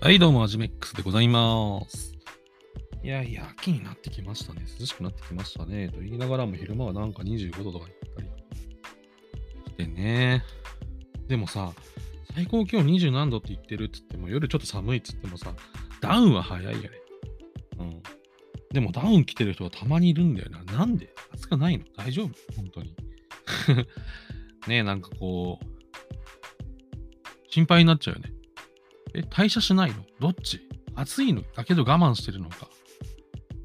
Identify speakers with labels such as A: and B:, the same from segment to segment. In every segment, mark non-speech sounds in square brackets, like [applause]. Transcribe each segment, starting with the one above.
A: はい、どうも、アジメックスでございます。いやいや、秋になってきましたね。涼しくなってきましたね。と言いながらも、昼間はなんか25度とか言ったりしてね。でもさ、最高気温20何度って言ってるっつっても、夜ちょっと寒いっつってもさ、ダウンは早いよね。うん。でもダウン着てる人がたまにいるんだよな。なんで？暑くないの？大丈夫？本当に。[laughs] ねえ、なんかこう、心配になっちゃうよね。え、代謝しないの？どっち？暑いの？だけど我慢してるのか？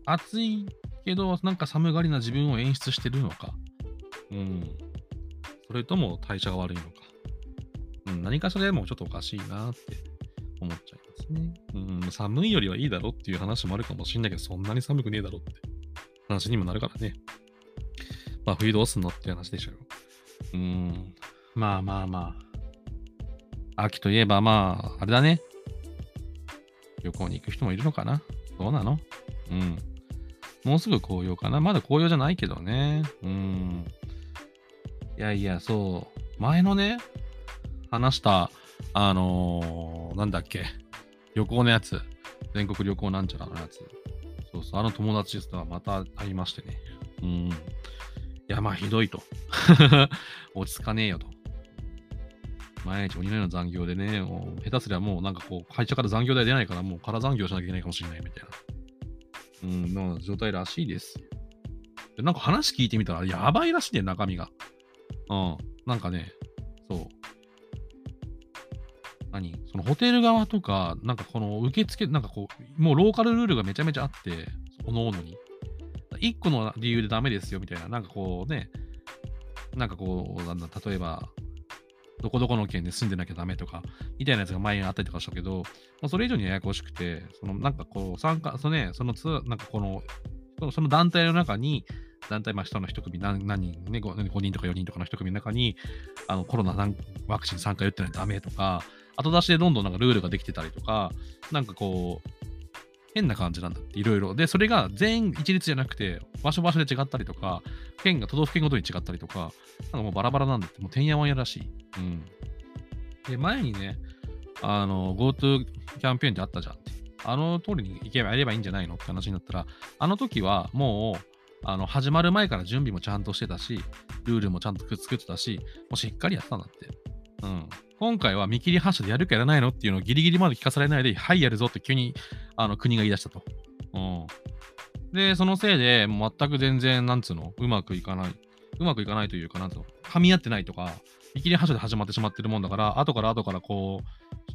A: 暑いけど、なんか寒がりな自分を演出してるのか？うん。それとも代謝が悪いのか？うん、何かしらでもちょっとおかしいなって思っちゃいますね。うん、寒いよりはいいだろっていう話もあるかもしんないけど、そんなに寒くねえだろって話にもなるからね。まあ、冬どうすんのっていう話でしょうよ。うん。まあまあまあ。秋といえばまあ、あれだね。旅行に行く人もいるのかなどうなの？うん。もうすぐ紅葉かなまだ紅葉じゃないけどね。うん。いやいや、そう。前のね、話した、あのーなんだっけ。旅行のやつ。全国旅行なんちゃらのやつ。そうそう。あの友達とはまた会いましてね。うん。いや、まあ、ひどいと。[laughs] 落ち着かねえよと。毎日鬼のような残業でね、もう下手すりゃもうなんかこう、会社から残業代出ないからもう空残業しなきゃいけないかもしれないみたいな、うん、の状態らしいです。でなんか話聞いてみたら、やばいらしいね、中身が。うん、なんかね、そう。何？そのホテル側とか、なんかこの受付、なんかこう、もうローカルルールがめちゃめちゃあって、おのおのに。一個の理由でダメですよみたいな、なんかこうね、なんかこう、なんだ、例えば、どこどこの県で住んでなきゃダメとか、みたいなやつが前にあったりとかしたけど、まあ、それ以上にややこしくて、そのなんかこう、参加、そのね、そのツ、なんかこの、その団体の中に、団体、まあ人の一組何、何人ね5、5人とか4人とかの一組の中に、あのコロナワクチン3回打ってないとダメとか、後出しでどんどんなんかルールができてたりとか、なんかこう、変な感じなんだって、いろいろ。で、それが全員一律じゃなくて、場所場所で違ったりとか、県が都道府県ごとに違ったりとか、なんかもうバラバラなんだって、もうてんやわんやらしい。うん。で、前にね、あの、GoTo キャンペーンってあったじゃんって。あの通りに行けばやればいいんじゃないのって話になったら、あの時はもう、あの、始まる前から準備もちゃんとしてたし、ルールもちゃんと作ってたし、もうしっかりやったんだって。うん。今回は見切り発車でやるかやらないのっていうのをギリギリまで聞かされないで、はい、やるぞって急にあの国が言い出したと。うん。で、そのせいで、全く全然、なんつうの、うまくいかない。うまくいかないというか、なんつうの、噛み合ってないとか、見切り発車で始まってしまってるもんだから、後から後からこ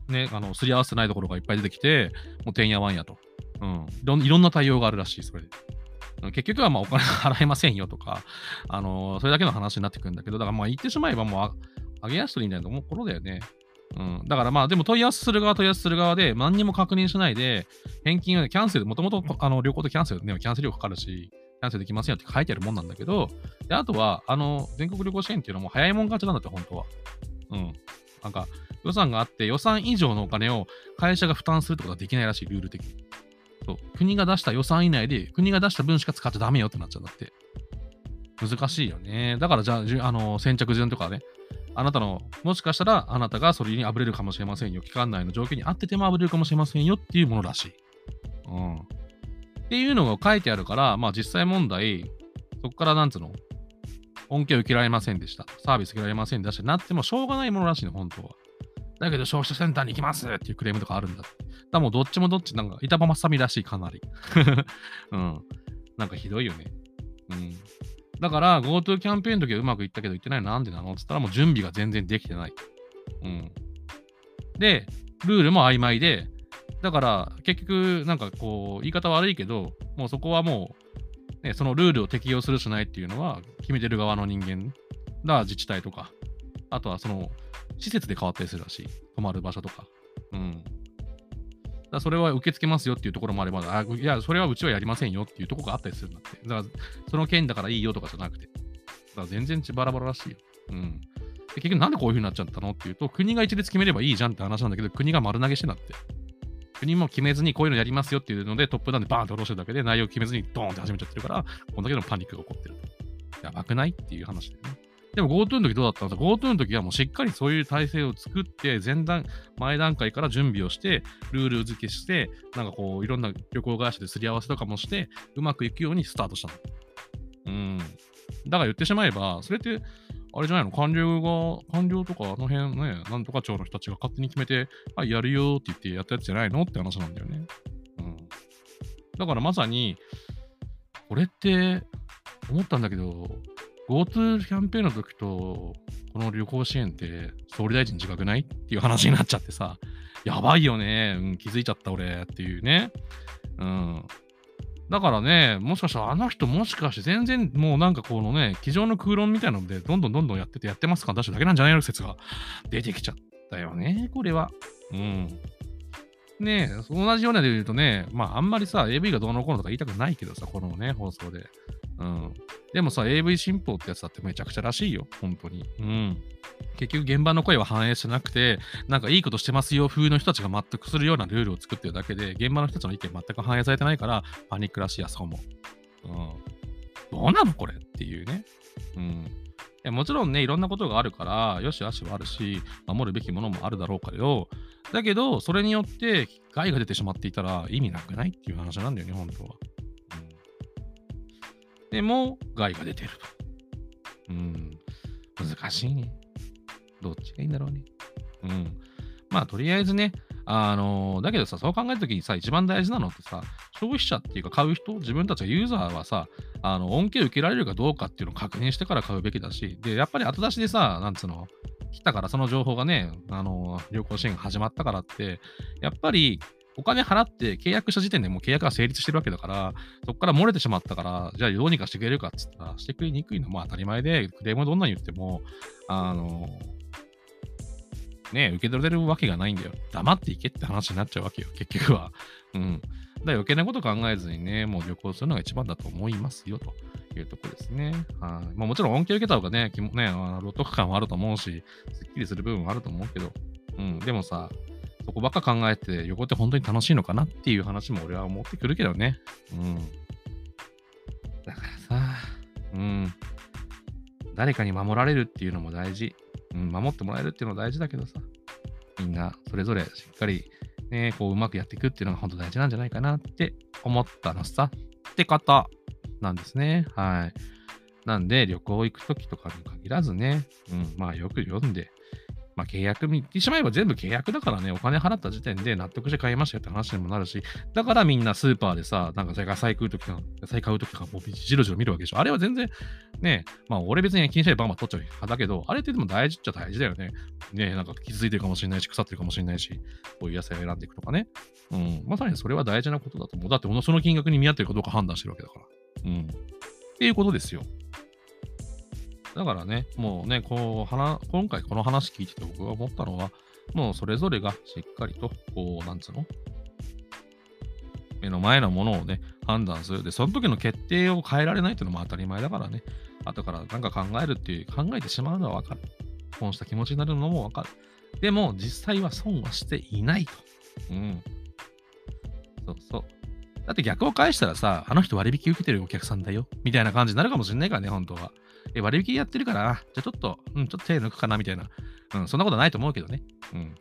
A: う、ね、あの、すり合わせてないところがいっぱい出てきて、もうてんやわんやと。うん。いろんいろんな対応があるらしい、それで。結局はまあお金 [laughs] 払えませんよとか、あのーそれだけの話になってくるんだけど、だからまあ言ってしまえばもうあ、上げやすといいんだよと思う頃だよね。うん。だからまあ、でも問い合わせする側、問い合わせする側で、何にも確認しないで、返金はキャンセル、もともと旅行とキャンセルね、キャンセル料かかるし、キャンセルできませんよって書いてあるもんなんだけど、であとは、あの、全国旅行支援っていうのも早いもん勝ちなんだって、本当は。うん。なんか、予算があって、予算以上のお金を会社が負担するってことはできないらしい、ルール的に。そう。国が出した予算以内で、国が出した分しか使っちゃダメよってなっちゃうんだって。難しいよね。だから、じゃあ、あの、先着順とかね、あなたの、もしかしたらあなたがそれにあぶれるかもしれませんよ。期間内の条件に合っててもあぶれるかもしれませんよっていうものらしい。うん。っていうのが書いてあるから、まあ実際問題、そこからなんつうの恩恵を受けられませんでした。サービス受けられませんでした。なってもしょうがないものらしいの、本当は。だけど消費者センターに行きますっていうクレームとかあるんだって。だからもうどっちもどっち、なんか板場さみらしい、かなり。[laughs] うん。なんかひどいよね。うん。だから、GoTo キャンペーンの時はうまくいったけど、行ってないのなんでなの？って言ったら、もう準備が全然できてない。うん。で、ルールも曖昧で、だから、結局、なんかこう、言い方悪いけど、もうそこはもう、ね、そのルールを適用するしないっていうのは、決めてる側の人間が自治体とか、あとはその、施設で変わったりするらしい。泊まる場所とか。うん。だそれは受け付けますよっていうところもあれば、あいや、それはうちはやりませんよっていうところがあったりするんだって。だから、その件だからいいよとかじゃなくて。だから全然バラバラらしいよ。うん。で結局なんでこういう風になっちゃったのっていうと、国が一律決めればいいじゃんって話なんだけど、国が丸投げしてなって。国も決めずにこういうのやりますよっていうので、トップダウンでバーンと下ろしてるだけで、内容決めずにドーンって始めちゃってるから、こんだけのパニックが起こってる。やばくないっていう話でね。でも GoTo の時どうだったんですか ?GoTo の時はもうしっかりそういう体制を作って、前段、前段階から準備をして、ルール付けして、なんかこう、いろんな旅行会社ですり合わせとかもして、うまくいくようにスタートしたの。うん。だから言ってしまえば、それって、あれじゃないの？官僚が、官僚とかあの辺ね、なんとか庁の人たちが勝手に決めて、はい、やるよって言ってやったやつじゃないの？って話なんだよね。うん。だからまさに、これって思ったんだけど、GoTo キャンペーンの時と、この旅行支援って総理大臣自覚ないっていう話になっちゃってさ、やばいよね、うん、気づいちゃった俺っていうね。うん。だからね、もしかしたらあの人もしかして全然もうなんかこのね、机上の空論みたいなので、どんどんどんどんやっててやってますか出しただけなんじゃないの説が出てきちゃったよね、これは。うん。ね同じようなで言うとね、まああんまりさ、AV がどうのこうのとか言いたくないけどさ、このね、放送で。うん。でもさ、AV 新法ってやつだってめちゃくちゃらしいよ、本当に。うん。結局現場の声は反映してなくて、なんかいいことしてますよ風の人たちが全くするようなルールを作ってるだけで、現場の人たちの意見全く反映されてないから、パニックらしいや、そうも。うん。どうなのこれっていうね。うん。もちろんね、いろんなことがあるから、よしあしはあるし、守るべきものもあるだろうからよ。だけど、それによって害が出てしまっていたら意味なくないっていう話なんだよね、本当は。でも、害が出てると。うん。難しいね。どっちがいいんだろうね。うん。まあ、とりあえずね、あのー、だけどさ、そう考えたときにさ、一番大事なのってさ、消費者っていうか買う人、自分たちがユーザーはさ、あの、恩恵を受けられるかどうかっていうのを確認してから買うべきだし、で、やっぱり後出しでさ、なんつうの、来たからその情報がね、あのー、旅行支援が始まったからって、やっぱりお金払って契約した時点でもう契約が成立してるわけだから、そこから漏れてしまったから、じゃあどうにかしてくれるかっつったら、してくれにくいのは当たり前で、クレームどんなに言っても、あのね、受け取れるわけがないんだよ。黙っていけって話になっちゃうわけよ、結局は。うん。だから余計なこと考えずにね、もう旅行するのが一番だと思いますよ、というとこですね。はい。まあもちろん恩恵受けた方がね、ね、あの、得感はあると思うし、すっきりする部分はあると思うけど、うん。でもさ、そこばっか考えて旅行って本当に楽しいのかなっていう話も俺は思ってくるけどね。うん。だからさ、うん。誰かに守られるっていうのも大事。うん、守ってもらえるっていうのは大事だけどさ、みんなそれぞれしっかりね、こううまくやっていくっていうのが本当大事なんじゃないかなって思ったのさ、って方なんですね。はい。なんで旅行行くときとかに限らずね、うん、まあよく読んで、まあ、契約見てしまえば全部契約だからね、お金払った時点で納得して買いましたよって話にもなるし、だからみんなスーパーでさ、なんか野菜食うときとか、野菜買うときとか、もうじろじろ見るわけでしょ。あれは全然、ね、まあ俺別に気にしないバンバン取っちゃう派だけど、あれってでも大事っちゃ大事だよね。ね、なんか傷ついてるかもしれないし、腐ってるかもしれないし、こういう野菜を選んでいくとかね。うん、まさにそれは大事なことだと思う。だってその金額に見合ってるかどうか判断してるわけだから。うん。っていうことですよ。だからね、もうね、こう、今回この話聞いてて僕が思ったのは、もうそれぞれがしっかりと、こう、なんつうの？目の前のものをね、判断する。で、その時の決定を変えられないっていうのも当たり前だからね。後からなんか考えるっていう、考えてしまうのはわかる。損した気持ちになるのもわかる。でも、実際は損はしていないと。うん。そうそう。だって逆を返したらさ、あの人割引受けてるお客さんだよ。みたいな感じになるかもしれないからね、本当は。え、割引やってるから、じゃあちょっと、うん、ちょっと手抜くかなみたいな。うん、そんなことないと思うけどね。うん。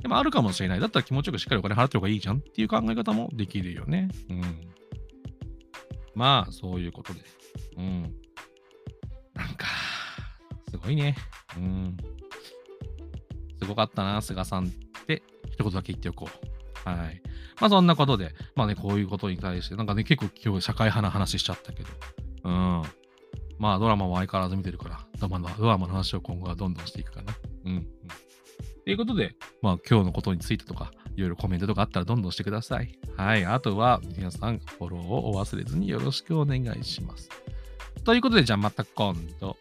A: でもあるかもしれない。だったら気持ちよくしっかりお金払ってる方がいいじゃんっていう考え方もできるよね。うん。まあ、そういうことで。うん。なんか、すごいね。うん。すごかったな、菅さんって一言だけ言っておこう。はい。まあそんなことで、まあね、こういうことに対して、なんかね、結構今日社会派な話しちゃったけど、うん。まあドラマも相変わらず見てるから、ドラマのドラマの話を今後はどんどんしていくかな。うん、うん。ということで、まあ今日のことについてとか、いろいろコメントとかあったらどんどんしてください。はい。あとは皆さんフォローをお忘れずによろしくお願いします。ということで、じゃあまた今度。